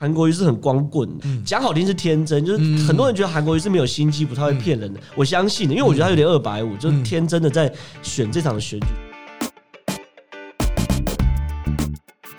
韩国瑜是很光棍，讲好听是天真，就是很多人觉得韩国瑜是没有心机，不太会骗人的。我相信的，因为我觉得他有点二百五，就是天真的在选这场选举。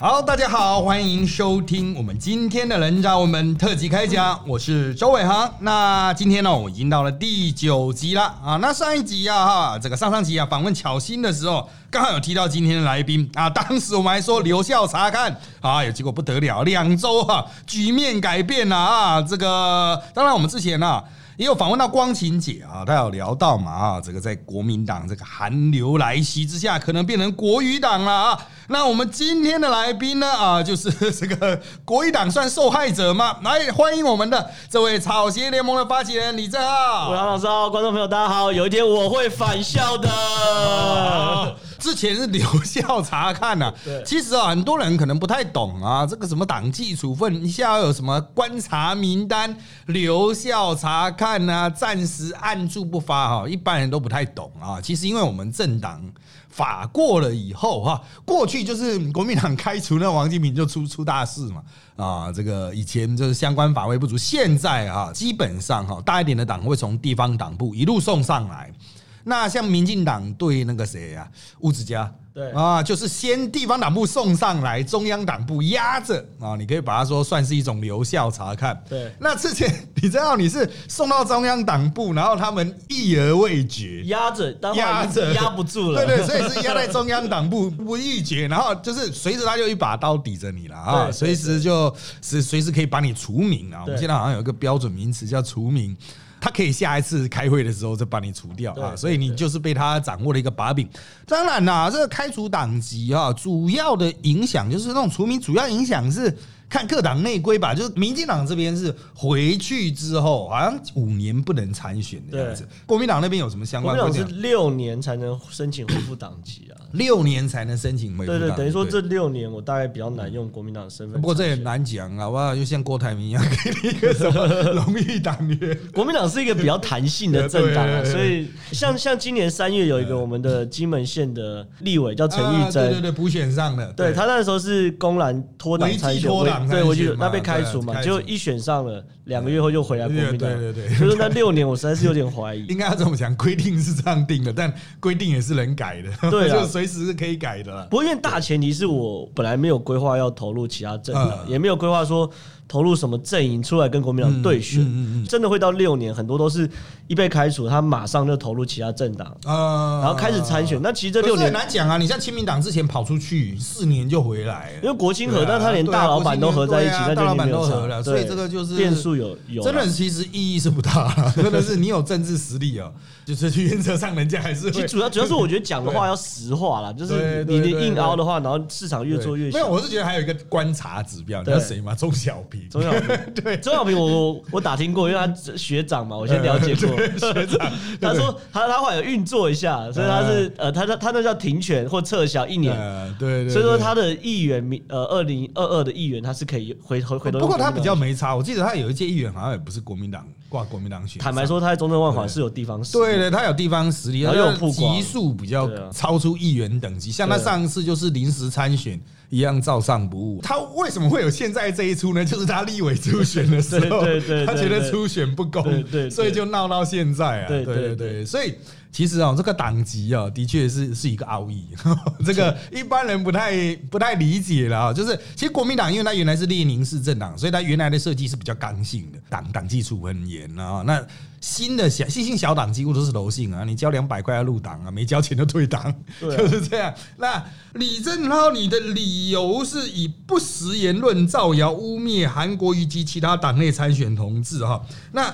好，大家好，欢迎收听我们今天的人渣我们特辑开讲，我是周伟航。那今天呢，我已经到了第九集了啊。那上一集啊，哈，这个上上集啊，访问巧心的时候，刚好有提到今天的来宾啊。当时我们还说留校查看啊，有结果不得了，两周哈，局面改变了啊。这个当然，我们之前呢。也有访问到光晴姐啊，她有聊到嘛啊，这个在国民党这个寒流来袭之下，可能变成国语党了啊。那我们今天的来宾呢啊，就是这个国语党算受害者吗？来欢迎我们的这位草鞋联盟的发起人李正浩。老师好，观众朋友大家好，有一天我会返校的。之前是留校查看 呐，其实啊，很多人可能不太懂啊，这个什么党纪处分，一下有什么观察名单、留校查看啊，暂时按住不发哈，一般人都不太懂啊。其实因为我们政党法过了以后哈，过去就是国民党开除那王金平就出出大事嘛啊，这个以前就是相关法规不足，现在啊，基本上哈，大一点的党会从地方党部一路送上来。那像民进党对那个谁呀，吴子嘉，对啊，就是先地方党部送上来，中央党部压着啊，你可以把它说算是一种留校查看。对，那之前你知道你是送到中央党部，然后他们议而未决，压着，压着，压不住了。对对，所以是压在中央党部不预决，然后就是随时他就一把刀抵着你了啊，随时就是随时可以把你除名啊。我们现在好像有一个标准名词叫除名。他可以下一次开会的时候再把你除掉啊，所以你就是被他掌握了一个把柄。当然啦，这个开除党籍啊，主要的影响就是那种除名，主要影响是。看各党内规吧，就是民进党这边是回去之后，好像五年不能参选的样子。国民党那边有什么相关？国民党是六年才能申请恢复党籍啊，六年才能申请恢复。对对，等于说这六年我大概比较难用国民党的身份。不过这也难讲啊，哇，就像郭台铭一样，给你一个什么 荣誉党员。国民党是一个比较弹性的政党啊，所以像像今年三月有一个我们的金门县的立委叫陈玉珍，对对对，补选上的，对他那时候是公然脱党参选。对，我就那被开除嘛，就一选上了，两个月后就回来国民党。对对对，就是那六年，我实在是有点怀疑。应该要这么讲，规定是这样定的，但规定也是能改的，对，就随时是可以改的。不过因为大前提是我本来没有规划要投入其他政党，也没有规划说。投入什么阵营出来跟国民党对选，真的会到六年，很多都是一被开除，他马上就投入其他政党，然后开始参选。那其实这六年很难讲啊。你像亲民党之前跑出去四年就回来，因为国清合，但他连大老板都合在一起，那大老板都合了，所以这个就是变数有有。真的其实意义是不大，真的是你有政治实力啊，就是原则上人家还是。其实主要主要是我觉得讲的话要实话啦，就是你的硬凹的话，然后市场越做越小。没有，我是觉得还有一个观察指标，你知道谁吗？钟小平。钟小平 对，钟小平我我我打听过，因为他学长嘛，我先了解过。学长 他说他他后来有运作一下，所以他是呃，他他他那叫停权或撤销一年。对对。所以说他的议员民呃二零二二的议员他是可以回回回头。不过他比较没差，我记得他有一届议员好像也不是国民党挂国民党选。坦白说，他在中正万华是有地方实力。对对，他有地方实力，然后有级数比较超出议员等级，像他上一次就是临时参选。一样照上不误。他为什么会有现在这一出呢？就是他立委初选的时候，他觉得初选不公，所以就闹到现在啊。对对对，所以其实啊，这个党籍啊，的确是是一个奥义，这个一般人不太不太理解了啊。就是其实国民党，因为它原来是列宁式政党，所以它原来的设计是比较刚性的，党党纪处分严啊。那新的小新兴小党几乎都是柔性啊，你交两百块要入党啊，没交钱就退党，就是这样。那李正浩，你的理由是以不实言论造谣污蔑韩国瑜及其他党内参选同志哈。那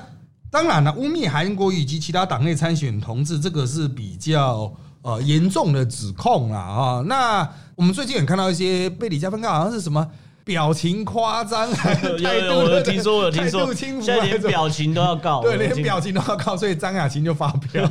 当然了，污蔑韩国以及其他党内参选同志，这个是比较呃严重的指控了啊。那我们最近也看到一些被李家芬告好像是什么。表情夸张，态度我有听说，我有听说，现在连表情都要告，对，连表情都要告，所以张雅琴就发飙，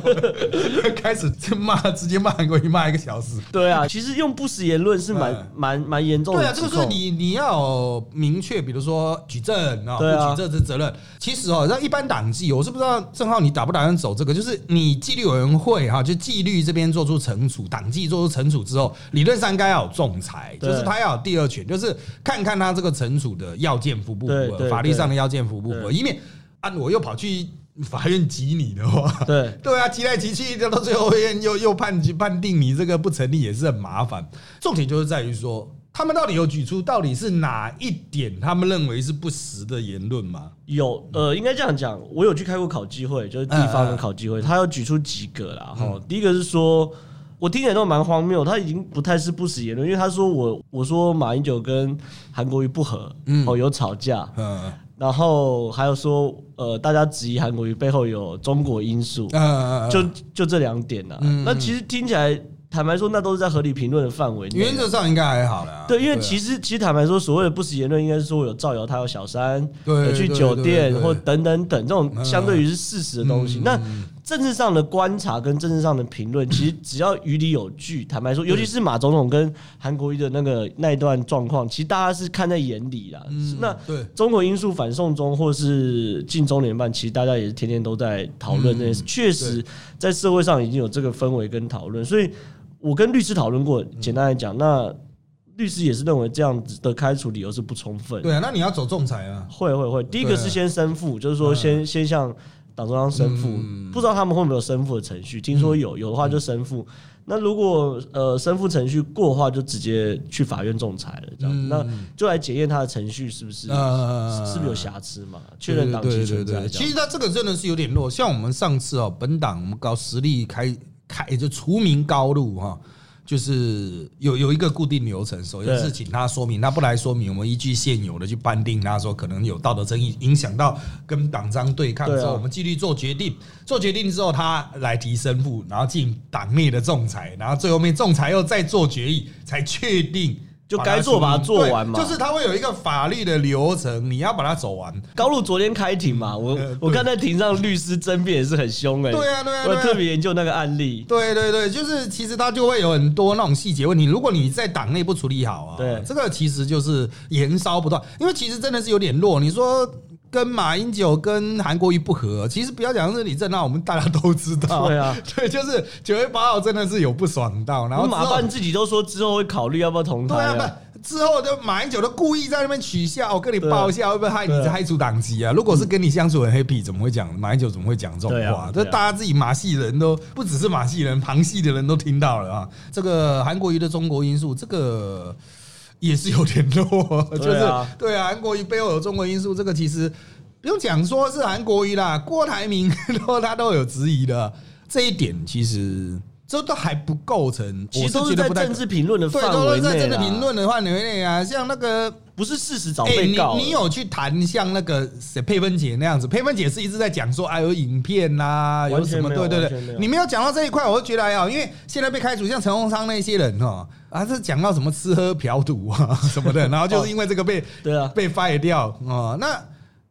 开始就骂，直接骂韩国瑜骂一个小时。对啊，其实用不实言论是蛮蛮蛮严重的。对啊，这个是你你要明确，比如说举证啊，不举证是责任。其实哦，那一般党纪，我是不知道正浩你打不打算走这个，就是你纪律委员会哈，就纪律这边做出惩处，党纪做出惩处之后，理论上应该要有仲裁，就是他要有第二权，就是看。看他这个惩处的要件符不符合，法律上的要件符不符合，以免啊我又跑去法院挤你的话，对 对啊，挤来挤去，到最后院又又判判定你这个不成立，也是很麻烦。重点就是在于说。他们到底有举出到底是哪一点他们认为是不实的言论吗？有，呃，应该这样讲，我有去开过考机会，就是地方的考机会，他有举出几个啦。哈，第一个是说，我听起来都蛮荒谬，他已经不太是不实言论，因为他说我我说马英九跟韩国瑜不和，哦，有吵架，嗯，然后还有说，呃，大家质疑韩国瑜背后有中国因素，嗯就就这两点呢，那其实听起来。坦白说，那都是在合理评论的范围。原则上应该还好啦。对，因为其实其实坦白说，所谓的不实言论，应该是说有造谣他有小三，有去酒店或等等等这种相对于是事实的东西。那政治上的观察跟政治上的评论，其实只要于理有据。坦白说，尤其是马总统跟韩国瑜的那个那一段状况，其实大家是看在眼里啦。那对中国因素反送中或是进中联办，其实大家也是天天都在讨论这件事。确实，在社会上已经有这个氛围跟讨论，所以。我跟律师讨论过，简单来讲，那律师也是认为这样子的开除理由是不充分。对啊，那你要走仲裁啊？会会会，第一个是先申复，就是说先先向党中央申复，不知道他们会没有申复的程序，听说有，有的话就申复。那如果呃申复程序过的话，就直接去法院仲裁了，这样，那就来检验他的程序是不是是不是有瑕疵嘛？确认党籍存在。其实他这个真的是有点弱，像我们上次哦，本党我们搞实力开。开就除名高路哈，就是有有一个固定流程，首先是请他说明，他不来说明，我们依据现有的去判定他说可能有道德争议，影响到跟党章对抗之后，我们纪律做决定，做决定之后他来提申诉，然后进党内的仲裁，然后最后面仲裁又再做决议，才确定。就该做把它做完嘛，就是它会有一个法律的流程，你要把它走完。高露昨天开庭嘛，我我看在庭上律师争辩也是很凶哎。对啊对啊，我特别研究那个案例。对对对，就是其实它就会有很多那种细节问题，如果你在党内不处理好啊，对，这个其实就是延烧不断，因为其实真的是有点弱。你说。跟马英九跟韩国瑜不和，其实不要讲是李正，那我们大家都知道。对啊，对，就是九月八号真的是有不爽到，然后马办自己都说之后会考虑要不要同台。对啊，不之后就马英九都故意在那边取笑，我跟你报一下，会不会害你害出党籍啊？如果是跟你相处很 happy，怎么会讲马英九怎么会讲这种话？这大家自己马戏人都不只是马戏人，旁系的人都听到了啊。这个韩国瑜的中国因素，这个。也是有点弱，就是对啊，韩国瑜背后有中国因素，这个其实不用讲，说是韩国瑜啦，郭台铭 都他都有质疑的，这一点其实这都还不构成，其实都是在政治评论的范围内在政治评论的范围内啊，像那个不是事实找被告，你有去谈像那个谁佩芬姐那样子，佩芬姐是一直在讲说，哎，有影片呐，有什么？对对对，你没有讲到这一块，我就觉得还好，因为现在被开除，像陈鸿昌那些人哈。啊，是讲到什么吃喝嫖赌啊什么的，然后就是因为这个被对啊被 fire 掉啊。那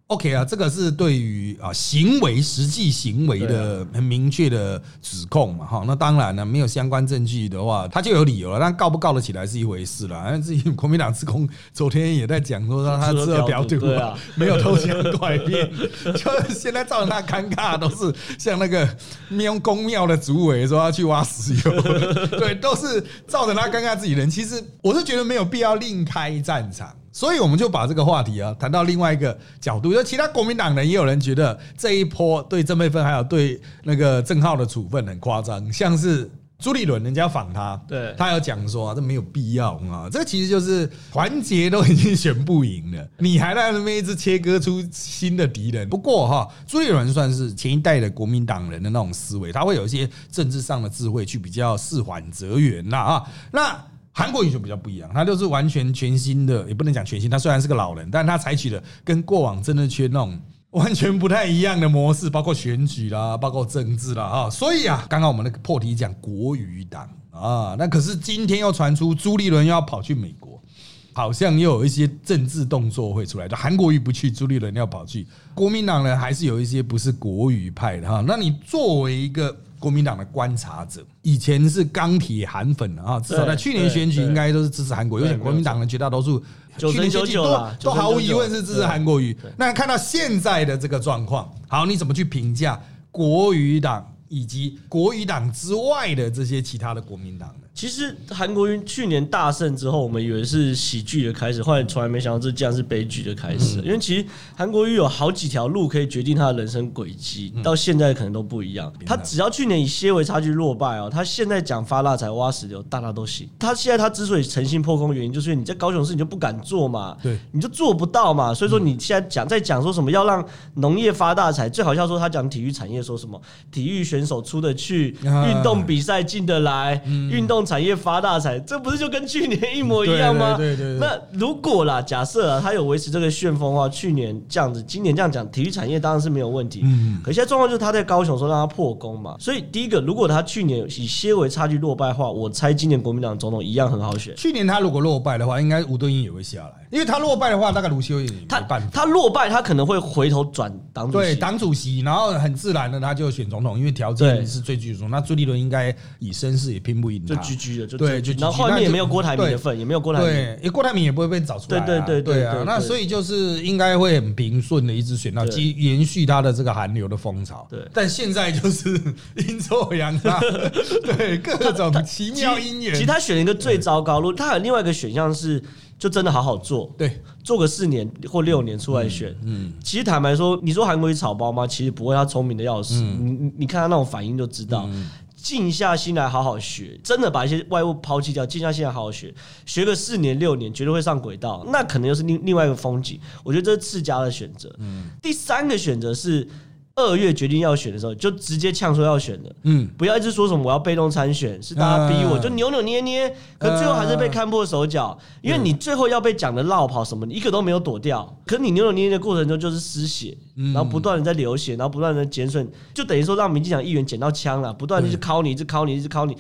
OK 啊，这个是对于啊行为实际行为的很明确的指控嘛哈。那当然了，没有相关证据的话，他就有理由了。但告不告得起来是一回事了。那自己国民党自控昨天也在讲说，他吃喝嫖赌啊，没有偷奸拐骗，就现在造成他尴尬，都是像那个庙公庙的主委说要去挖石油，对，都是造成他尴尬自己人。其实我是觉得没有必要另开战场。所以我们就把这个话题啊谈到另外一个角度，就其他国民党人也有人觉得这一波对郑佩芬还有对那个郑浩的处分很夸张，像是朱立伦，人家访他，对他有讲说这没有必要啊，这其实就是团结都已经选不赢了，你还在那边一直切割出新的敌人。不过哈，朱立伦算是前一代的国民党人的那种思维，他会有一些政治上的智慧去比较事缓则圆呐啊，那。韩国瑜就比较不一样，他就是完全全新的，也不能讲全新。他虽然是个老人，但他采取了跟过往真的圈那种完全不太一样的模式，包括选举啦，包括政治啦啊。所以啊，刚刚我们那个破题讲国语党啊，那可是今天又传出朱立伦要跑去美国，好像又有一些政治动作会出来。就韩国瑜不去，朱立伦要跑去，国民党呢还是有一些不是国语派的哈。那你作为一个。国民党的观察者以前是钢铁韩粉啊，至少在去年选举应该都是支持韩国，尤其国民党的绝大多数去年选举都都毫无疑问是支持韩国瑜。那看到现在的这个状况，好，你怎么去评价国语党以及国语党之外的这些其他的国民党呢？其实韩国瑜去年大胜之后，我们以为是喜剧的开始，后来从来没想到这竟然是悲剧的开始。因为其实韩国瑜有好几条路可以决定他的人生轨迹，到现在可能都不一样。他只要去年以些微差距落败哦，他现在讲发大财、挖石油，大家都行。他现在他之所以诚心破空，原因就是因为你在高雄市你就不敢做嘛，对，你就做不到嘛。所以说你现在讲在讲说什么要让农业发大财，最好笑说他讲体育产业说什么体育选手出得去，运动比赛进得来，运动。产业发大财，这不是就跟去年一模一样吗？对对对。那如果啦，假设啊，他有维持这个旋风的话，去年这样子，今年这样讲，体育产业当然是没有问题。嗯。可现在状况就是他在高雄说让他破功嘛，所以第一个，如果他去年以些微差距落败的话，我猜今年国民党总统一样很好选。去年他如果落败的话，应该吴敦义也会下来，因为他落败的话，大概卢修也没办法。他落败，他可能会回头转党主席。对，党主席，然后很自然的他就选总统，因为条件是最具重。那朱立伦应该以身世也拼不赢他，就居居的，就对。就然后后面也没有郭台铭的份，也没有郭台铭，对，因为郭台铭也不会被找出来，对对对对啊，那所以就是应该会很平顺的一直选到，继延续他的这个韩流的风潮。对，但现在就是阴错阳差，对各种奇妙姻缘。其实他选了一个最糟糕路，他有另外一个选项是，就真的好好做，对，做个四年或六年出来选。嗯，其实坦白说，你说韩国瑜草包吗？其实不会，他聪明的要死。你你你看他那种反应就知道。静下心来好好学，真的把一些外物抛弃掉，静下心来好好学，学个四年六年，绝对会上轨道。那可能又是另另外一个风景。我觉得这是次家的选择。嗯，第三个选择是。二月决定要选的时候，就直接呛说要选的，嗯，不要一直说什么我要被动参选，是大家逼我，就扭扭捏捏，可最后还是被看破手脚，因为你最后要被讲的绕跑什么，你一个都没有躲掉，可你扭扭捏捏的过程中就是失血，然后不断的在流血，然后不断的减损，就等于说让民进党议员捡到枪了，不断的去敲你，一直敲你，一直敲你。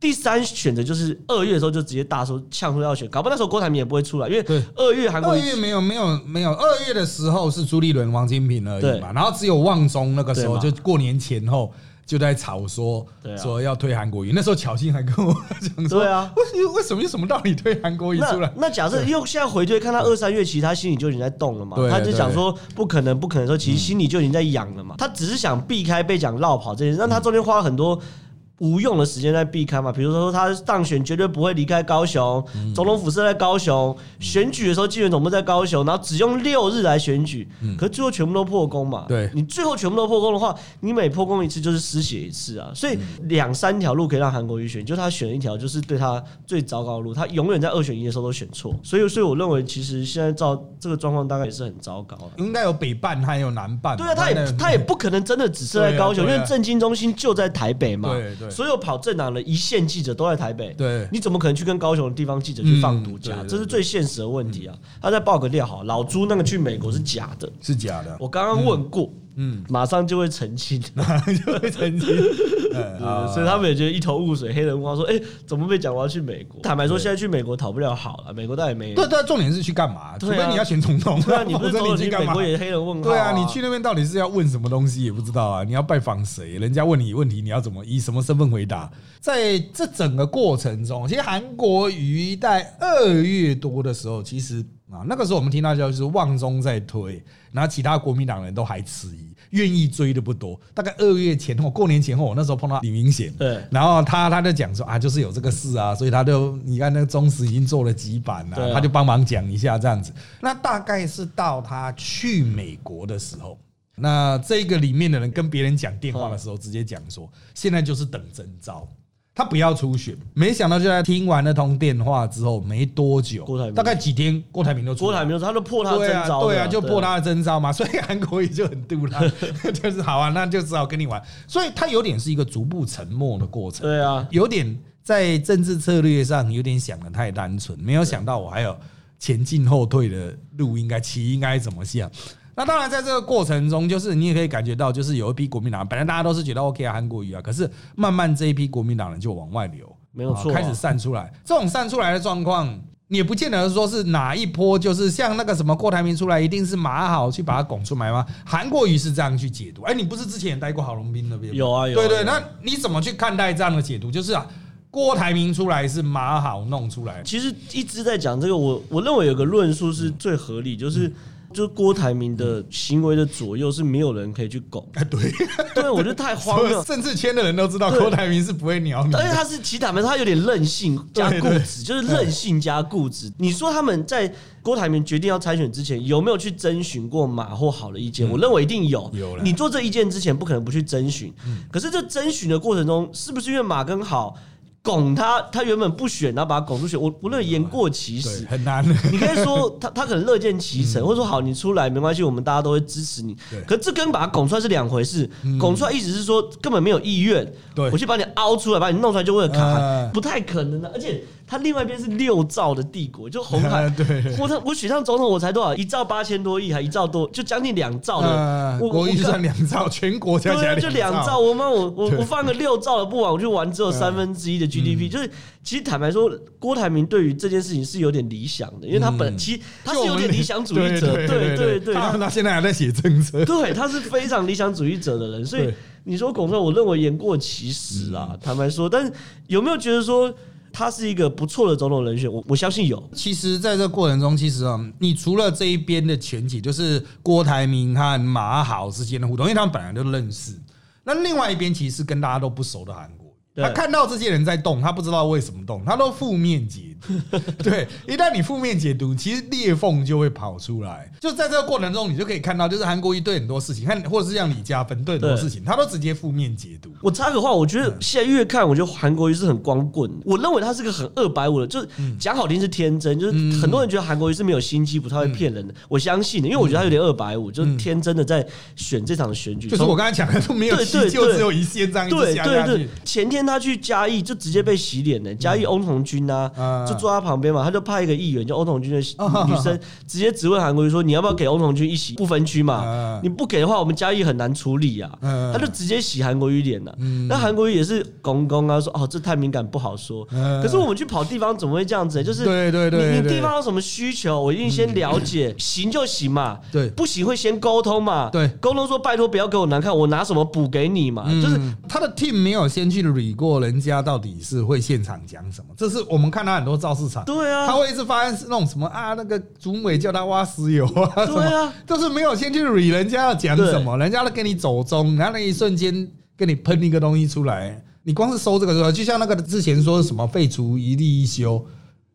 第三选择就是二月的时候就直接大说呛说要选，搞不好那时候郭台铭也不会出来，因为二月韩国二月没有没有没有二月的时候是朱立伦、王金平而已嘛，然后只有旺中那个时候就过年前后就在吵说说要推韩国瑜，那时候巧心还跟我讲说，对啊，为为什么有什么道理推韩国瑜出来？那假设又现在回推看他二三月，其实他心里就已经在动了嘛，他就想说不可能不可能说，其实心里就已经在痒了嘛，他只是想避开被讲绕跑这件事，让他中间花了很多。无用的时间在避开嘛，比如说他当选绝对不会离开高雄，总统府设在高雄，选举的时候竞选总部在高雄，然后只用六日来选举，可是最后全部都破功嘛。对，你最后全部都破功的话，你每破功一次就是失血一次啊。所以两三条路可以让韩国瑜选，就他选一条就是对他最糟糕的路，他永远在二选一的时候都选错。所以，所以我认为其实现在照这个状况，大概也是很糟糕的。应该有北半，还有南半。对啊，他也他也不可能真的只设在高雄，因为政经中心就在台北嘛。对对。所有跑政党的一线记者都在台北，对，你怎么可能去跟高雄的地方记者去放独家？这是最现实的问题啊！他再爆个料，好，老朱那个去美国是假的，是假的。我刚刚问过。嗯，马上就会澄清，马上就会澄清，所以他们也觉得一头雾水。黑人问号说：“哎，怎么被讲我要去美国？”坦白说，现在去美国讨不了好了，美国倒也没。对对，重点是去干嘛？除非你要选总统，对啊，你不是 你去美国也黑人问号？对啊，你去那边到底是要问什么东西也不知道啊？你要拜访谁？人家问你问题，你要怎么以什么身份回答？在这整个过程中，其实韩国瑜在二月多的时候，其实。啊，那个时候我们听到就是旺中在推，然后其他国民党人都还迟疑，愿意追的不多。大概二月前后，过年前后，我那时候碰到李明显，对，然后他他就讲说啊，就是有这个事啊，所以他就你看那个中时已经做了几版了，他就帮忙讲一下这样子。那大概是到他去美国的时候，那这个里面的人跟别人讲电话的时候，直接讲说，现在就是等征召。他不要出选，没想到就在听完那通电话之后没多久，大概几天，郭台铭就郭台铭，他就破他的征招，对啊，就破他的征招嘛，所以韩国瑜就很杜他，就是好啊，那就只好跟你玩，所以他有点是一个逐步沉默的过程，对啊，有点在政治策略上有点想的太单纯，没有想到我还有前进后退的路，应该棋应该怎么下。那当然，在这个过程中，就是你也可以感觉到，就是有一批国民党，本来大家都是觉得 OK 啊，韩国瑜啊，可是慢慢这一批国民党人就往外流，没有错，开始散出来。这种散出来的状况，也不见得说是哪一波，就是像那个什么郭台铭出来，一定是马好去把他拱出来吗？韩国瑜是这样去解读。哎，你不是之前也待过郝龙斌那边？有啊，有。对对，那你怎么去看待这样的解读？就是啊，郭台铭出来是马好弄出来。其实一直在讲这个，我我认为有个论述是最合理，就是。就是郭台铭的行为的左右是没有人可以去拱。哎，对，对，我觉得太荒谬。甚至签的人都知道郭台铭是不会鸟你，而且他是其坦白他有点任性加固执，就是任性加固执。你说他们在郭台铭决定要参选之前，有没有去征询过马或好的意见？我认为一定有。有你做这意见之前，不可能不去征询。可是这征询的过程中，是不是因为马跟好？拱他，他原本不选，然后把他拱出去。我不论言过其实，很难。你可以说他他可能乐见其成，或者说好你出来没关系，我们大家都会支持你。可这跟把他拱出来是两回事。拱出来意思是说根本没有意愿，我去把你凹出来，把你弄出来就为了卡，不太可能的。而且。他另外一边是六兆的帝国，就红海。对，我他我选上总统，我才多少？一兆八千多亿，还一兆多，就将近两兆的。国预算两兆，全国 加起来就两兆。我妈，我我我放个六兆的不玩，我就玩只有三分之一的 GDP。就是其实坦白说，郭台铭对于这件事情是有点理想的，因为他本其实他是有点理想主义者。对对对，他他现在还在写政策。对，他是非常理想主义者的人，所以你说龚正，我认为言过其实啊。坦白说，但是有没有觉得说？他是一个不错的总统人选，我我相信有。其实，在这过程中，其实啊，你除了这一边的前景，就是郭台铭和马好之间的互动，因为他们本来就认识。那另外一边，其实跟大家都不熟的韩。他看到这些人在动，他不知道为什么动，他都负面解读。对，一旦你负面解读，其实裂缝就会跑出来。就在这个过程中，你就可以看到，就是韩国瑜对很多事情，看或者是像李嘉芬对很多事情，他都直接负面解读。我插个话，我觉得现在越看，我觉得韩国瑜是很光棍。我认为他是个很二百五的，就是讲好听是天真，就是很多人觉得韩国瑜是没有心机，不太会骗人的。我相信的，因为我觉得他有点二百五，就是天真的在选这场选举。就是我刚才讲的，都没有心就只有一线这样对对对，前天他去嘉义。就直接被洗脸了。嘉义翁同军呐，就坐他旁边嘛，他就派一个议员，就翁同军的 女生，直接质问韩国瑜说：“你要不要给翁同军一席不分区嘛？你不给的话，我们嘉义很难处理啊。”他就直接洗韩国瑜脸了。那韩国瑜也是公公啊，说：“哦，这太敏感，不好说。”可是我们去跑地方怎么会这样子？就是对对对，你你地方有什么需求，我一定先了解，行就行嘛。对，不行会先沟通嘛。对，沟通说拜托不要给我难看，我拿什么补给你嘛。就是他的 team 没有先去理过人家。到底是会现场讲什么？这是我们看他很多造市场，对啊，他会一直发现是那种什么啊，那个主委叫他挖石油啊，对啊，就是没有先去理人家要讲什么，人家都给你走中，然后那一瞬间给你喷一个东西出来，你光是收这个，就像那个之前说什么废除一例一休。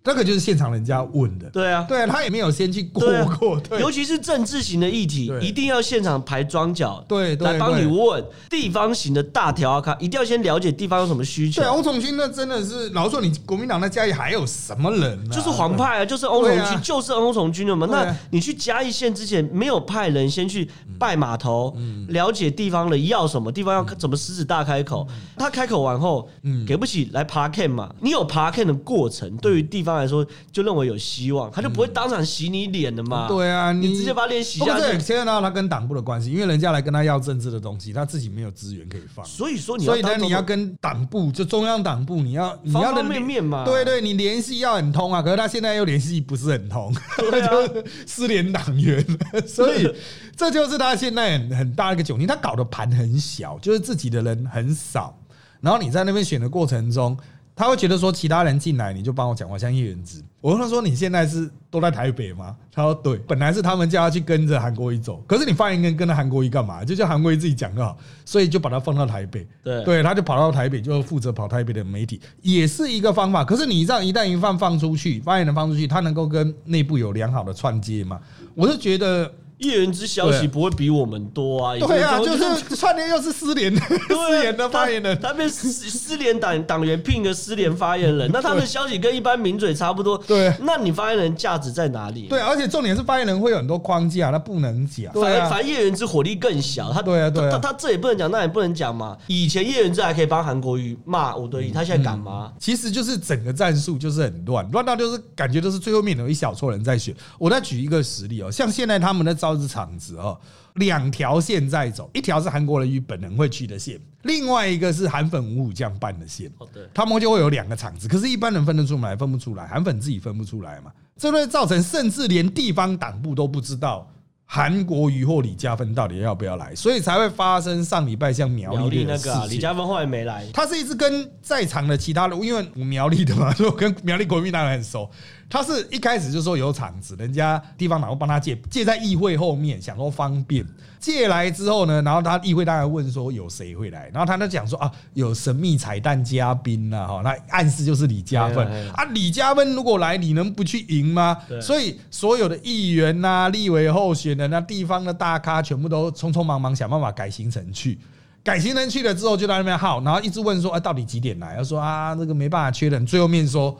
那个就是现场人家问的，对啊，对他也没有先去过过，尤其是政治型的议题，一定要现场排庄脚，对，来帮你问地方型的大条啊，看一定要先了解地方有什么需求。对，欧崇军那真的是，老实说，你国民党在嘉义还有什么人？就是黄派啊，就是欧崇军，就是欧崇军的嘛。那你去嘉义县之前，没有派人先去拜码头，了解地方的要什么地方要怎么狮子大开口？他开口完后，给不起来爬 K 嘛？你有爬 K 的过程，对于地方。来说就认为有希望，他就不会当场洗你脸的嘛？对啊，你直接把脸洗下去。现在呢，他跟党部的关系，因为人家来跟他要政治的东西，他自己没有资源可以放。所以说，所以呢，你要跟党部，就中央党部，你要你要面面嘛。对对，你联系要很通啊。可是他现在又联系不是很通，就失联党员。所以这就是他现在很很大一个窘境。他搞的盘很小，就是自己的人很少。然后你在那边选的过程中。他会觉得说，其他人进来你就帮我讲话，像叶元之。我问他说：“你现在是都在台北吗？”他说：“对，本来是他们叫他去跟着韩国瑜走，可是你发言跟跟着韩国瑜干嘛？就叫韩国瑜自己讲就好，所以就把他放到台北。对，对，他就跑到台北，就负责跑台北的媒体，也是一个方法。可是你这样一旦一放放出去，发言人放出去，他能够跟内部有良好的串接吗？我是觉得。叶元之消息不会比我们多啊！对啊，就是串联又是失联，失联的发言人，他被失失联党党员聘个失联发言人，那他的消息跟一般名嘴差不多。对，那你发言人价值在哪里？对，而且重点是发言人会有很多框架，他不能讲。反反叶元之火力更小，他对啊，对他他这也不能讲，那也不能讲嘛。以前叶元之还可以帮韩国瑜骂五对一，他现在敢吗？其实就是整个战术就是很乱，乱到就是感觉都是最后面有一小撮人在选。我再举一个实例哦，像现在他们的招致场子哦。两条线在走，一条是韩国人与本人会去的线，另外一个是韩粉五五将办的线。对，他们就会有两个场子，可是，一般人分得出来，分不出来，韩粉自己分不出来嘛，这会造成甚至连地方党部都不知道韩国瑜或李嘉芬到底要不要来，所以才会发生上礼拜像苗栗那个李嘉芬后来没来，他是一直跟在场的其他的，因为我苗栗的嘛，所以我跟苗栗国民党人很熟。他是一开始就说有场子，人家地方党会帮他借，借在议会后面，想说方便。借来之后呢，然后他议会大概问说有谁会来，然后他就讲说啊，有神秘彩蛋嘉宾呐，哈，那暗示就是李嘉芬啊。李嘉芬如果来，你能不去赢吗？所以所有的议员呐、立委候选人、那地方的大咖，全部都匆匆忙忙想办法改行程去。改行程去了之后，就在那边耗，然后一直问说，啊，到底几点来？他说啊，这个没办法确认。最后面说。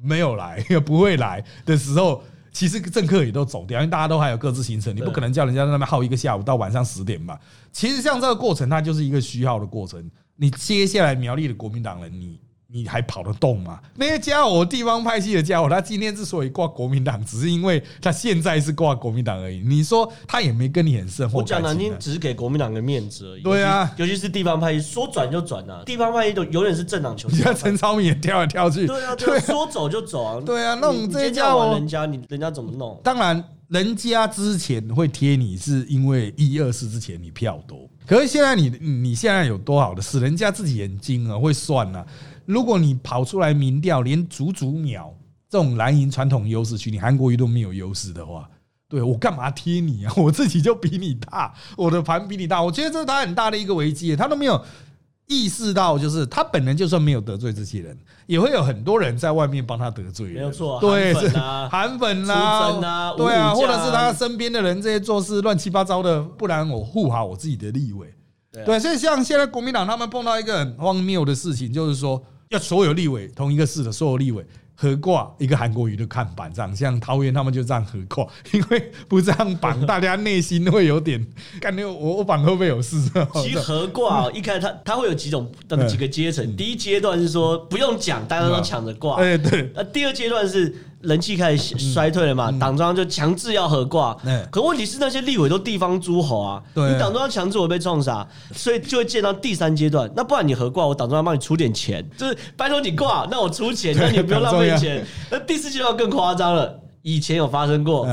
没有来，也不会来的时候，其实政客也都走掉，因为大家都还有各自行程，你不可能叫人家在那边耗一个下午到晚上十点吧。其实像这个过程，它就是一个虚耗的过程。你接下来苗栗的国民党人，你。你还跑得动吗？那些家伙，地方派系的家伙，他今天之所以挂国民党，只是因为他现在是挂国民党而已。你说他也没跟你很深厚我讲难听，只是给国民党个面子而已。对啊，尤其是地方派系，说转就转啊。地方派系都永远是政党球。你看陈超明也跳来跳去。对啊，对，说走就走啊。对啊，弄这些家伙，人家你人家怎么弄？当然，人家之前会贴你，是因为一二四之前你票多。可是现在你你现在有多好的事？人家自己眼睛啊会算啊。如果你跑出来民调连足足秒这种蓝营传统优势区，你韩国瑜都没有优势的话，对我干嘛贴你啊？我自己就比你大，我的盘比你大。我觉得这是他很大的一个危机，他都没有意识到，就是他本人就算没有得罪这些人，也会有很多人在外面帮他得罪。没有错，对，是韩粉啦，对啊，或者是他身边的人这些做事乱七八糟的，不然我护好我自己的立位。对，所以像现在国民党他们碰到一个很荒谬的事情，就是说。要所有立委同一个市的所有立委合挂一个韩国瑜的看板，这样像桃园他们就这样合挂，因为不这样绑，大家内心会有点 感觉我我绑会不会有事？其实合挂一开始他他会有几种几个阶层，第一阶段是说不用讲，大家都抢着挂，哎对，那第二阶段是。人气开始衰退了嘛？党中央就强制要合挂，可问题是那些立委都地方诸侯啊，你党中央强制我被撞啥？所以就会见到第三阶段。那不然你合挂，我党中央帮你出点钱，就是拜托你挂，那我出钱，那你不用浪费钱。那第四阶段更夸张了，以前有发生过，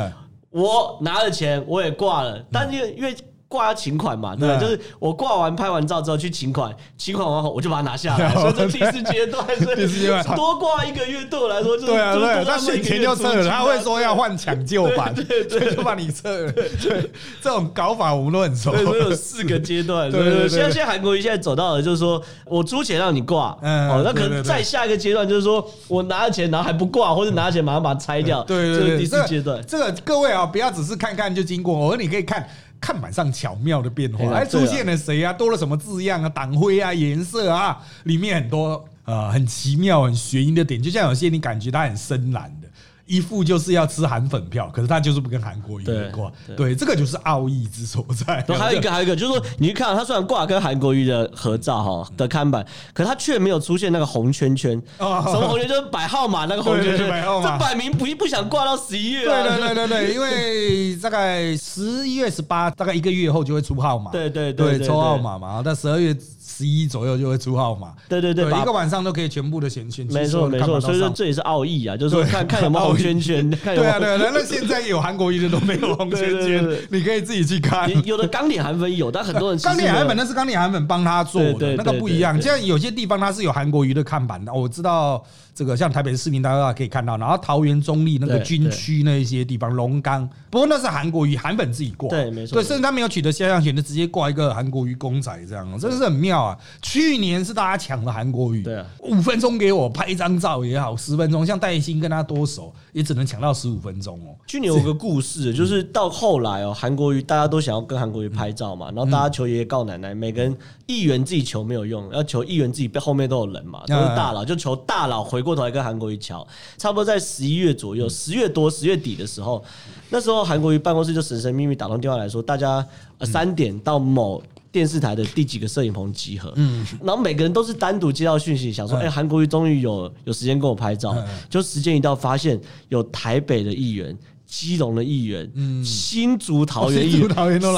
我拿了钱我也挂了，但是因为。挂要请款嘛，对，就是我挂完拍完照之后去请款，请款完后我就把它拿下来。所以这第四阶段，第四阶段多挂一个月对我来说就是对啊，对，他选前就撤了，他会说要换抢救版，对 对，就把你撤了。对，这种搞法我们都很熟。对，有四个阶段。对对，现在现在韩国瑜现在走到了，就是说我出钱让你挂，哦，那可能再下一个阶段就是说我拿了钱然后还不挂，或者拿了钱马上把它拆掉。对对对，第四阶段，这个各位啊，不要只是看看就经过，我说你可以看。看板上巧妙的变化，还出现了谁啊？多了什么字样啊？党徽啊？颜色啊？里面很多呃很奇妙、很玄疑的点，就像有些你感觉它很深蓝的。一副就是要吃韩粉票，可是他就是不跟韩国瑜挂，对，这个就是奥义之所在。还有一个，还有一个，就是说，你去看他虽然挂跟韩国瑜的合照哈的看板，可他却没有出现那个红圈圈，什么红圈？就是摆号码那个红圈圈，这摆明不不想挂到十一月。对对对对对，因为大概十一月十八，大概一个月后就会出号码，对对对，抽号码嘛，但十二月。十一左右就会出号码，对对对，一个晚上都可以全部的选选。没错没错，所以说这也是奥义啊，就是说看看有没有红圈圈。对啊对啊，那现在有韩国艺人都没有红圈圈，你可以自己去看。有的钢铁韩粉有，但很多人钢铁韩粉那是钢铁韩粉帮他做的，那个不一样。现在有些地方它是有韩国瑜的看板的，我知道。这个像台北市民，大家可以看到，然后桃园中立那个军区那一些地方，龙岗，不过那是韩国瑜韩本自己挂，对，没错，对，甚至他没有取得肖像权，就直接挂一个韩国瑜公仔，这样，真的是很妙啊！去年是大家抢了韩国瑜，对啊，五分钟给我拍一张照也好，十分钟，像戴欣跟他多熟，也只能抢到十五分钟哦。去年有个故事，就是到后来哦，韩国瑜大家都想要跟韩国瑜拍照嘛，然后大家求爷爷告奶奶，每个人议员自己求没有用，要求议员自己背后面都有人嘛，都是大佬，就求大佬回过头来跟韩国瑜。瞧差不多在十一月左右，十月多十月底的时候，那时候韩国瑜办公室就神神秘秘打通电话来说，大家三点到某电视台的第几个摄影棚集合。嗯，然后每个人都是单独接到讯息，想说，哎，韩国瑜终于有有时间跟我拍照。就时间一到，发现有台北的议员。基隆的议员，嗯新竹桃园议员，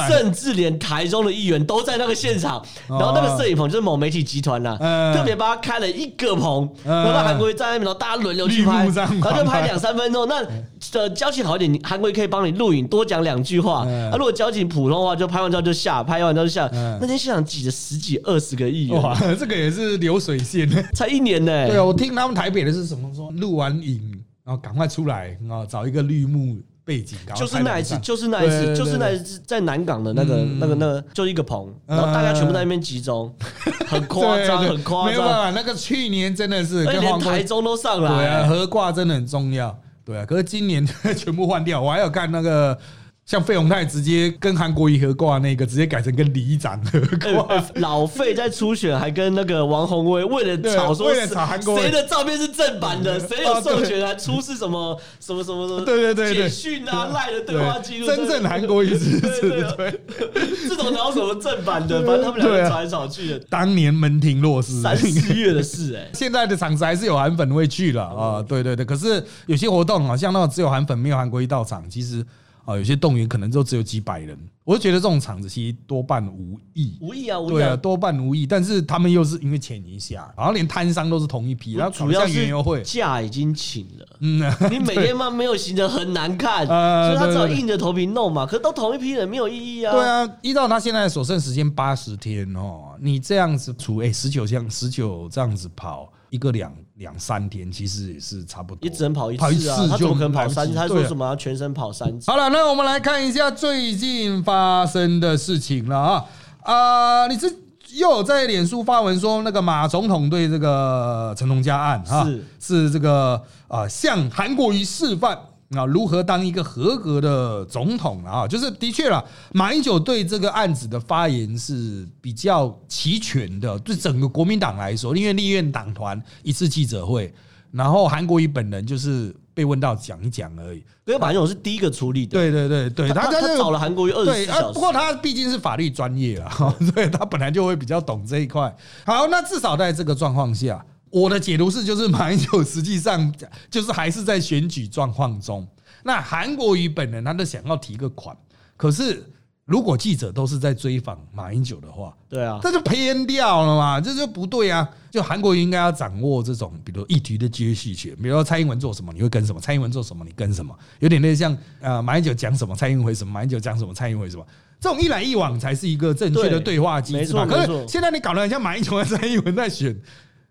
甚至连台中的议员都在那个现场。然后那个摄影棚就是某媒体集团啦，特别帮他开了一个棚，然后韩国瑜站在那边，然后大家轮流去拍，他就拍两三分钟。那的交情好一点，韩国瑜可以帮你录影，多讲两句话。啊，如果交情普通话，就拍完照就下，拍完照就下。那天现场挤着十几二十个议员，哇，这个也是流水线，才一年呢。对啊，我听他们台北的是什么说，录完影。然后赶快出来啊！找一个绿幕背景，就是那一次，就是那一次，就是那一次在南港的那个、那个、那个，就一个棚，然后大家全部在那边集中，很夸张，很夸张。没有办法，那个去年真的是，连台中都上来，对啊，合挂真的很重要，对啊。可是今年 全部换掉，我还有看那个。像费永泰直接跟韩国瑜合挂那个，直接改成跟李长合挂。老费在初选还跟那个王宏威为了吵说，为了吵韩国谁的照片是正版的，谁有授权来出示什么什么什么什么？对对对简讯啊赖的对话记录，真正韩国瑜是对对，这种哪有什么正版的？反正他们两个吵来吵去的。当年门庭若市，三四月的事哎。现在的场子还是有韩粉会去了啊，对对对。可是有些活动好像那种只有韩粉没有韩国瑜到场，其实。啊，有些动员可能就只有几百人，我就觉得这种场子其实多半无意，无意啊，对啊，多半无意。但是他们又是因为钱一下，然后连摊商都是同一批，然后主要是假已经请了，嗯，你每天嘛没有行程很难看，所以他只好硬着头皮弄嘛。可是都同一批人，没有意义啊。对啊，依照他现在所剩时间八十天哦，你这样子除哎十九项十九这样子跑。一个两两三天，其实也是差不多。也只能跑一次啊，他怎么可能跑三次？他说什么全身跑三次？好了，那我们来看一下最近发生的事情了啊啊！你是又有在脸书发文说，那个马总统对这个陈同佳案啊，是是这个啊，向韩国瑜示范。那如何当一个合格的总统啊？就是的确了，马英九对这个案子的发言是比较齐全的。对整个国民党来说，因为立院党团一次记者会，然后韩国瑜本人就是被问到讲一讲而已。因为马英九是第一个处理的，对对对对，他他找了韩国瑜二十四小时。不过他毕竟是法律专业了，所以他本来就会比较懂这一块。好，那至少在这个状况下。我的解读是，就是马英九实际上 就是还是在选举状况中。那韩国瑜本人他都想要提个款，可是如果记者都是在追访马英九的话，对啊，这就偏掉了嘛，这就不对啊。就韩国瑜应该要掌握这种，比如议题的接续权，比如说蔡英文做什么，你会跟什么；蔡英文做什么，你跟什么。有点类似像呃马英九讲什么，蔡英文回什么；马英九讲什么，蔡英文回什么。这种一来一往才是一个正确的对话机制嘛。可是现在你搞得很像马英九和蔡英文在选。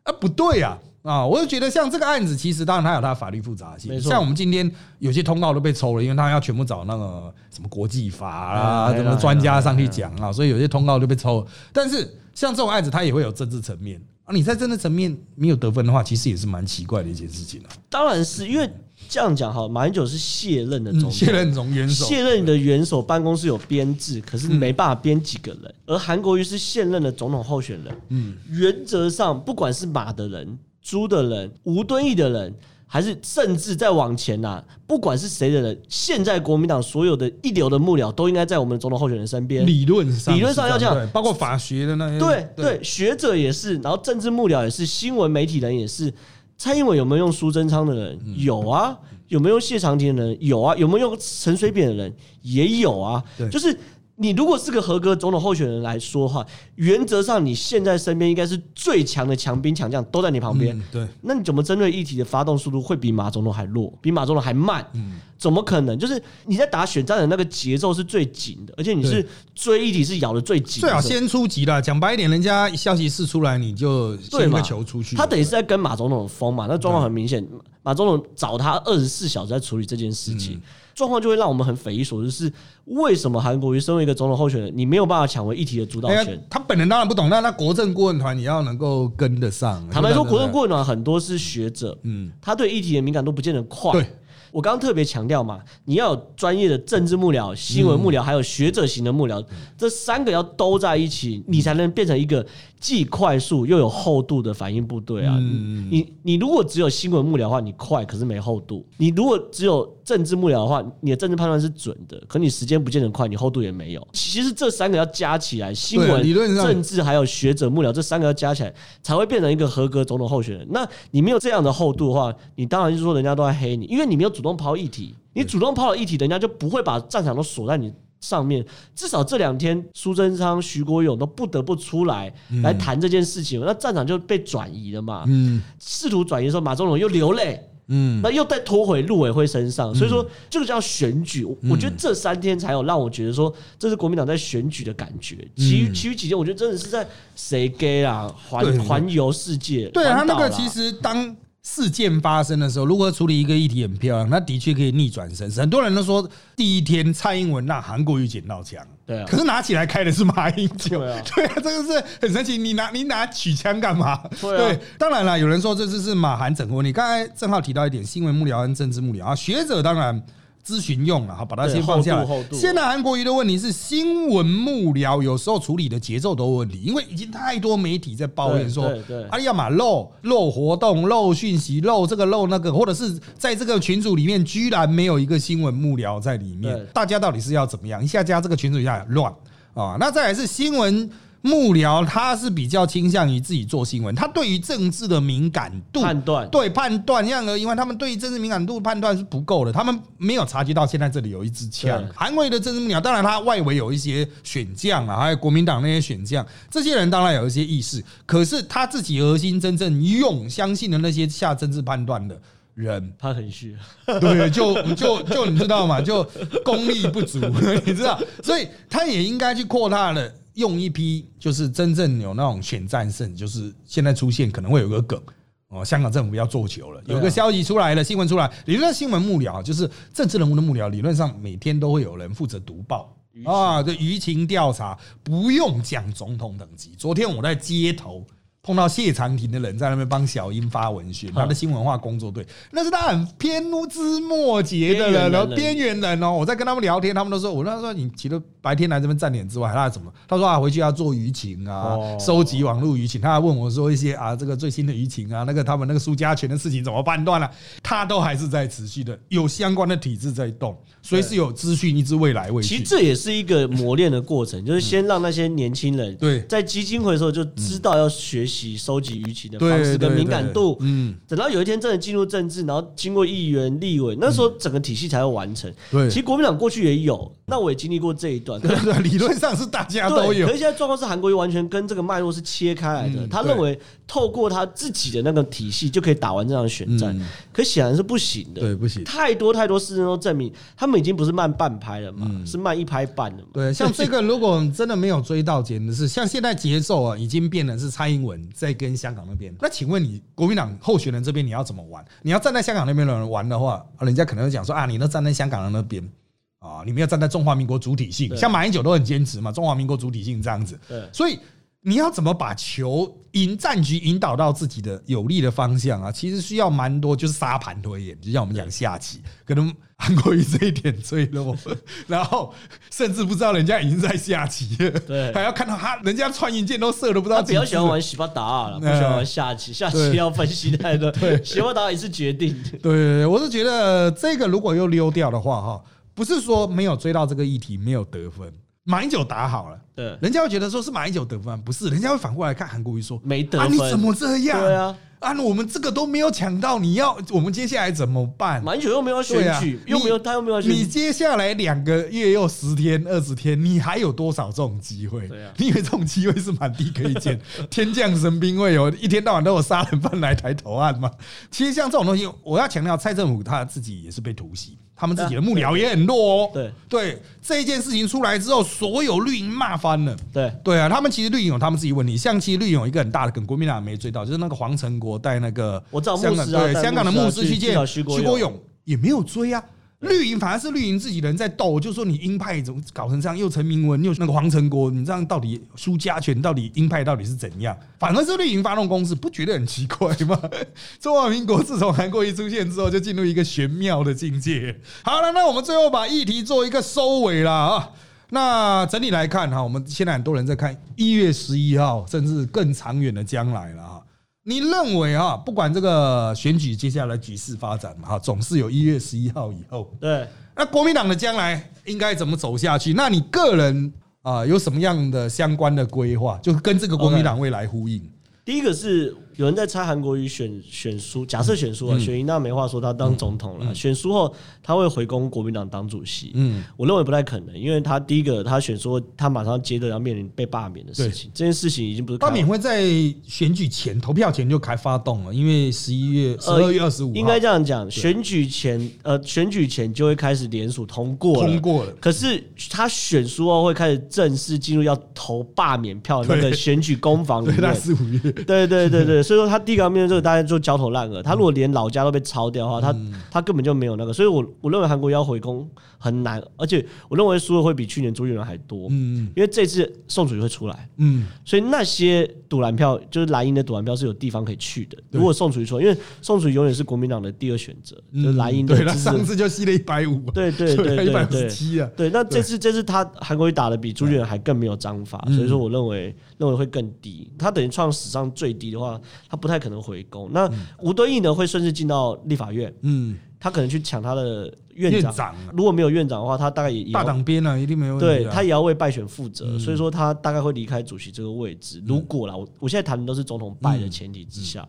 啊，不对呀！啊，我就觉得像这个案子，其实当然它有它的法律复杂性。像我们今天有些通告都被抽了，因为他要全部找那个什么国际法啊，什么专家上去讲啊，所以有些通告就被抽。但是像这种案子，它也会有政治层面啊。你在真的层面没有得分的话，其实也是蛮奇怪的一件事情啊。当然是因为。这样讲哈，马英九是卸任的总卸任总元首，卸任的元首办公室有编制，可是没办法编几个人。而韩国瑜是现任的总统候选人，嗯，原则上不管是马的人、朱的人、吴敦义的人，还是甚至再往前呐，不管是谁的人，现在国民党所有的一流的幕僚都应该在我们总统候选人身边。理论上，理论上要这样，包括法学的那些，对对，学者也是，然后政治幕僚也是，新闻媒体人也是。蔡英文有没有用苏贞昌的人？有啊，有没有用谢长廷的人？有啊，有没有用陈水扁的人？也有啊。就是你如果是个合格总统候选人来说话，原则上你现在身边应该是最强的强兵强将都在你旁边。对，那你怎么针对议题的发动速度会比马总统还弱，比马总统还慢？嗯。怎么可能？就是你在打选战的那个节奏是最紧的，而且你是追议题是咬的最紧。最好先出击了，讲白一点，人家消息释出来，你就先个球出去。他等于是在跟马总统疯嘛？那状况很明显，马总统找他二十四小时在处理这件事情，状况就会让我们很匪夷所思：是为什么韩国瑜身为一个总统候选人，你没有办法抢回议题的主导权？他本人当然不懂，那那国政顾问团你要能够跟得上。坦白说，国政顾问团很多是学者，嗯，他对议题的敏感度不见得快。对。我刚刚特别强调嘛，你要有专业的政治幕僚、新闻幕僚，还有学者型的幕僚，这三个要都在一起，你才能变成一个。既快速又有厚度的反应部队啊！你你如果只有新闻幕僚的话，你快可是没厚度；你如果只有政治幕僚的话，你的政治判断是准的，可你时间不见得快，你厚度也没有。其实这三个要加起来，新闻、政治还有学者幕僚这三个要加起来，才会变成一个合格总统候选人。那你没有这样的厚度的话，你当然就是说人家都在黑你，因为你没有主动抛议题。你主动抛了议题，人家就不会把战场都锁在你上面。至少这两天，苏贞昌、徐国勇都不得不出来来谈这件事情，那战场就被转移了嘛。嗯，试图转移的时候，马中龙又流泪。嗯，那又再拖回陆委会身上，所以说这个叫选举。我觉得这三天才有让我觉得说这是国民党在选举的感觉。其余其余几天，我觉得真的是在谁给啊环环游世界。对他那个其实当。事件发生的时候，如何处理一个议题很漂亮，那的确可以逆转身势。很多人都说，第一天蔡英文让韩国瑜捡到枪，对，可是拿起来开的是马英九，对啊，这个是很神奇。你拿你拿取枪干嘛？对，当然了，有人说这次是马韩整合。你刚才正好提到一点，新闻幕僚跟政治幕僚啊，学者当然。咨询用了哈，把它先放下来。现在韩国瑜的问题是新闻幕僚有时候处理的节奏都有问题，因为已经太多媒体在抱怨说，啊，要么漏漏活动、漏讯息、漏这个漏那个，或者是在这个群组里面居然没有一个新闻幕僚在里面，大家到底是要怎么样？一下加这个群组一下乱啊，那再来是新闻。幕僚他是比较倾向于自己做新闻，他对于政治的敏感度判断。对判断，这样而因为他们对于政治敏感度判断是不够的，他们没有察觉到现在这里有一支枪。韩国的政治幕僚，当然他外围有一些选将啊，还有国民党那些选将，这些人当然有一些意识，可是他自己核心真正用相信的那些下政治判断的人，他很虚，对，就就就你知道嘛，就功力不足，你知道，所以他也应该去扩大了。用一批就是真正有那种选战胜，就是现在出现可能会有个梗哦，香港政府要做球了，有个消息出来了，新闻出来，理论上新闻幕僚就是政治人物的幕僚，理论上每天都会有人负责读报啊，这舆情调查不用讲总统等级。昨天我在街头。碰到谢长廷的人在那边帮小英发文宣，他的新文化工作队，那是他很偏枝末节的人，然后边缘人哦。我在跟他们聊天，他们都说，我那时候你除了白天来这边站点之外，他怎么？他说啊，回去要做舆情啊，收集网络舆情。他还问我说一些啊，这个最新的舆情啊，那个他们那个苏家权的事情怎么判断了？他都还是在持续的，有相关的体制在动，所以是有资讯一直未来未去。其实这也是一个磨练的过程，就是先让那些年轻人对在基金会的时候就知道要学习。收集舆情的方式跟敏感度，嗯，等到有一天真的进入政治，然后经过议员、立委，那时候整个体系才会完成。对，其实国民党过去也有，那我也经历过这一段。对对，理论上是大家都有。可是现在状况是韩国瑜完全跟这个脉络是切开来的，他认为透过他自己的那个体系就可以打完这场选战，可显然是不行的。对，不行。太多太多事情都证明，他们已经不是慢半拍了嘛，是慢一拍半了嘛。对，像这个如果真的没有追到，简直是像现在节奏啊，已经变成是蔡英文在跟。香港那边，那请问你国民党候选人这边你要怎么玩？你要站在香港那边的人玩的话，人家可能会讲说啊，你都站在香港人那边啊，你们要站在中华民国主体性，像马英九都很坚持嘛，中华民国主体性这样子。所以你要怎么把球引战局引导到自己的有利的方向啊？其实需要蛮多，就是沙盘推演，就像我们讲下棋，可能。韩国瑜这一点最弱，然后甚至不知道人家已经在下棋了，对，还要看到他人家穿云箭都射都不知道。比较喜欢玩洗巴达了，不喜欢玩下棋，下棋要分析太多。对，洗巴达也是决定。对，我是觉得这个如果又溜掉的话，哈，不是说没有追到这个议题没有得分，马英九打好了，对，人家会觉得说是马英九得分，不是，人家会反过来看韩国瑜说没得分，你怎么这样？对啊。啊，我们这个都没有抢到，你要我们接下来怎么办？马英九又没有选举，又没有他又没有选。你接下来两个月又十天、二十天，你还有多少这种机会？对啊，你以为这种机会是满地可以捡？天降神兵会有一天到晚都有杀人犯来台投案吗？其实像这种东西，我要强调，蔡政府他自己也是被突袭。他们自己的幕僚也很弱哦。对对，这一件事情出来之后，所有绿营骂翻了。对对啊，他们其实绿营有他们自己问题。像其实绿营有一个很大的梗，国民党没追到，就是那个黄成国带那个我知道香港对香港的牧师去见徐国勇，也没有追啊。绿营反而是绿营自己人在斗，就说你鹰派怎么搞成这样？又陈明文又那个黄成国，你这样到底苏家权到底鹰派到底是怎样？反而是绿营发动攻势，不觉得很奇怪吗？中华民国自从韩国一出现之后，就进入一个玄妙的境界。好了，那我们最后把议题做一个收尾了啊。那整体来看哈，我们现在很多人在看一月十一号，甚至更长远的将来了哈。你认为啊，不管这个选举接下来局势发展嘛，哈，总是有一月十一号以后。对，那国民党的将来应该怎么走下去？那你个人啊，有什么样的相关的规划，就跟这个国民党未来呼应？第一个是有人在猜韩国瑜选选输，假设选输了，选赢那没话说，他当总统了。选输后他会回攻国民党当主席，嗯，我认为不太可能，因为他第一个他选输他马上接着要面临被罢免的事情，这件事情已经不是罢免会在选举前投票前就开发动了，因为十一月十二月二十五，应该这样讲，选举前呃选举前就会开始联署通过了。通过了，可是他选输后会开始正式进入要投罢免票那个选举攻防里面，四五月，对对对对，所以说他第一个要面对这个，大家就焦头烂额。他如果连老家都被抄掉的话，他他根本就没有那个。所以我我认为韩国要回攻很难，而且我认为输的会比去年朱立伦还多。嗯，因为这次宋楚瑜会出来，嗯，所以那些赌蓝票就是蓝营的赌蓝票是有地方可以去的。如果宋楚瑜出来，因为宋楚瑜永远是国民党的第二选择，就是蓝营的。对他上次就吸了一百五，对对对对对，七啊。对，那这次这次他韩国瑜打的比朱立伦还更没有章法，所以说我认为认为会更低。他等于创史上最低的话，他不太可能回攻。那吴敦义呢，会顺势进到立法院。嗯，他可能去抢他的院长。如果没有院长的话，他大概也大党边了，一定没有。对他也要为败选负责，所以说他大概会离开主席这个位置。如果啦，我我现在谈的都是总统败的前提之下，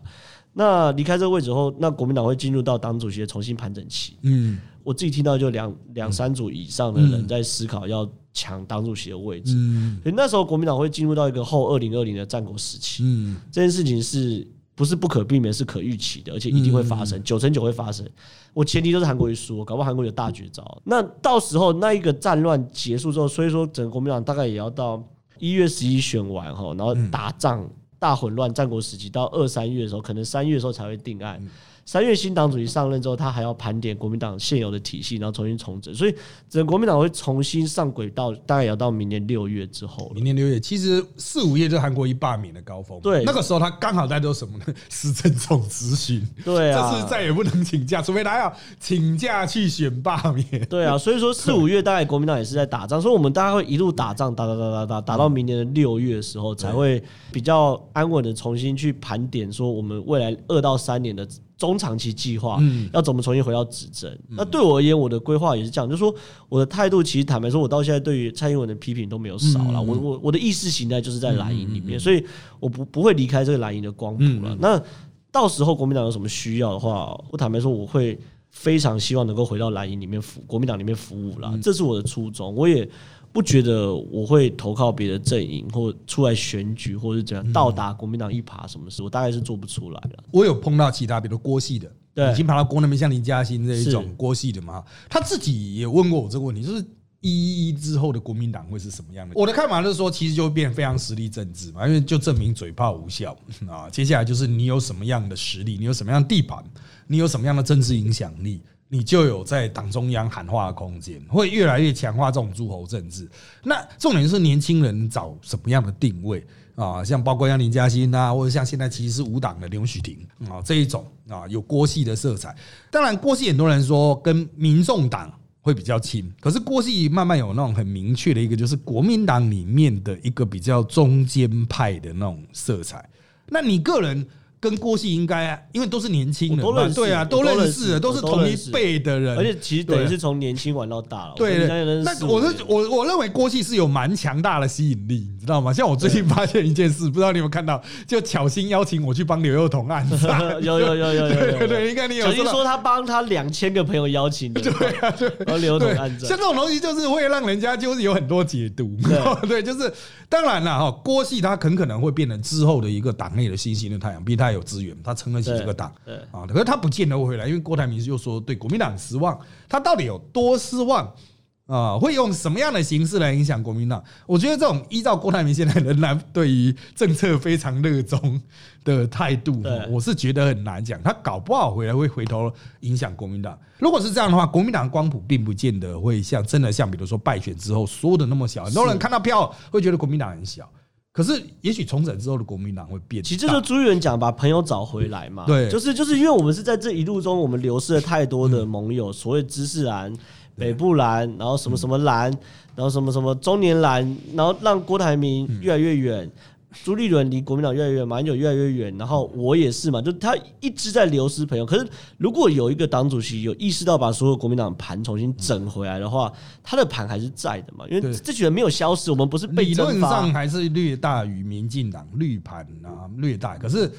那离开这个位置后，那国民党会进入到党主席的重新盘整期。嗯，我自己听到就两两三组以上的人在思考要抢党主席的位置。嗯，所以那时候国民党会进入到一个后二零二零的战国时期。嗯，这件事情是。不是不可避免，是可预期的，而且一定会发生，九成九会发生。我前提都是韩国瑜输，搞不好韩国有大绝招。那到时候那一个战乱结束之后，所以说整个国民党大概也要到一月十一选完哈，然后打仗大混乱战国时期，到二三月的时候，可能三月的时候才会定案。三月新党主席上任之后，他还要盘点国民党现有的体系，然后重新重整，所以整个国民党会重新上轨道，大概也要到明年六月之后。明年六月，其实四五月就是韩国一罢免的高峰。对，那个时候他刚好在做什么呢？施政总执行。对啊，这次再也不能请假，除非他要请假去选罢免。对啊，所以说四五月大概国民党也是在打仗，所以我们大概会一路打仗，打打打打打，打到明年的六月的时候，才会比较安稳的重新去盘点，说我们未来二到三年的。中长期计划要怎么重新回到指针？那对我而言，我的规划也是这样，就是说我的态度其实坦白说，我到现在对于蔡英文的批评都没有少了。我我我的意识形态就是在蓝营里面，所以我不不会离开这个蓝营的光谱了。那到时候国民党有什么需要的话，我坦白说，我会非常希望能够回到蓝营里面服国民党里面服务啦。这是我的初衷，我也。不觉得我会投靠别的阵营，或出来选举，或者是怎样到达国民党一爬什么事，我大概是做不出来了。我有碰到其他，比如郭系的，对，已经爬到郭那边，像林嘉欣这一种郭系的嘛，他自己也问过我这个问题，就是一一之后的国民党会是什么样的？我的看法就是说，其实就会变非常实力政治嘛，因为就证明嘴炮无效啊。接下来就是你有什么样的实力，你有什么样的地盘，你有什么样的政治影响力。你就有在党中央喊话的空间，会越来越强化这种诸侯政治。那重点是年轻人找什么样的定位啊？像包括像林嘉欣啊，或者像现在其实是无党的刘许婷啊这一种啊，有郭系的色彩。当然，郭系很多人说跟民众党会比较亲，可是郭系慢慢有那种很明确的一个，就是国民党里面的一个比较中间派的那种色彩。那你个人？跟郭系应该，啊，因为都是年轻人，对啊，都认识，都是同一辈的人，而且其实等于是从年轻玩到大了。对，那我是我我认为郭系是有蛮强大的吸引力，道吗？像我最近发现一件事，不知道你有没有看到，就巧心邀请我去帮刘幼彤案，有有有有有，对对，应该你有。巧心说他帮他两千个朋友邀请的，对啊对，刘幼彤案像这种东西就是会让人家就是有很多解读，对，就是当然了哈，郭系他很可能会变成之后的一个党内的新兴的太阳，毕竟他有资源，他成。撑得起这个党，啊，可是他不见得会回来，因为郭台铭又说对国民党失望，他到底有多失望啊？会用什么样的形式来影响国民党？我觉得这种依照郭台铭现在仍然对于政策非常热衷的态度，我是觉得很难讲。他搞不好回来会回头影响国民党。如果是这样的话，国民党光谱并不见得会像真的像，比如说败选之后缩的那么小，很多人看到票会觉得国民党很小。可是，也许重整之后的国民党会变。其实就朱元讲把朋友找回来嘛，对，就是就是因为我们是在这一路中，我们流失了太多的盟友，所谓知识蓝、北部蓝，然后什么什么蓝，然后什么什么中年蓝，然后让郭台铭越来越远。朱立伦离国民党越来越远，马英九越来越远，然后我也是嘛，就他一直在流失朋友。可是如果有一个党主席有意识到把所有国民党盘重新整回来的话，他的盘还是在的嘛，因为这群人没有消失，我们不是被理论上还是略大于民进党绿盘啊，略大。可是。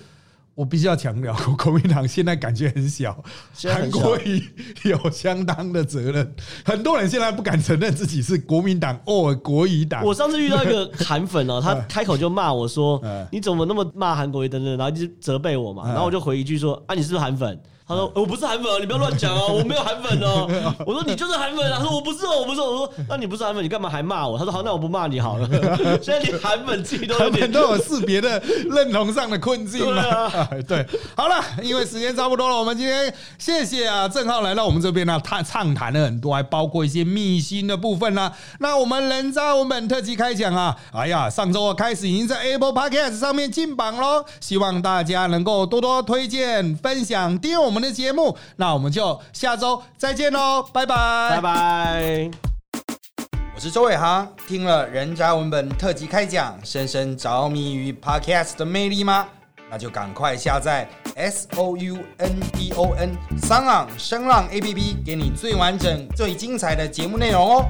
我必须要强调，国民党现在感觉很小，韩国瑜有相当的责任。很多人现在不敢承认自己是国民党或国语党。我上次遇到一个韩粉哦，他开口就骂我说：“你怎么那么骂韩国瑜等等？”然后就责备我嘛，然后我就回一句说：“啊，你是不是韩粉？”他说：“我不是韩粉，你不要乱讲哦，我没有韩粉哦。”我说：“你就是韩粉。”啊他说：“我不是哦，我不是。”我说：“那你不是韩粉，你干嘛还骂我？”他说：“好，那我不骂你好了。”现在连韩粉自己都有点都有识别的认同上的困境了。对，好了，因为时间差不多了，我们今天谢谢啊郑浩来到我们这边呢，他畅谈了很多，还包括一些秘辛的部分呢。那我们人渣文本特辑开讲啊，哎呀，上周开始已经在 Apple Podcast 上面进榜喽，希望大家能够多多推荐、分享、订阅我们。的节目，那我们就下周再见喽，拜拜，拜拜。我是周伟航，听了人渣文本特辑开讲，深深着迷于 Podcast 的魅力吗？那就赶快下载 S O U N D O N 商浪声浪 A P P，给你最完整、最精彩的节目内容哦。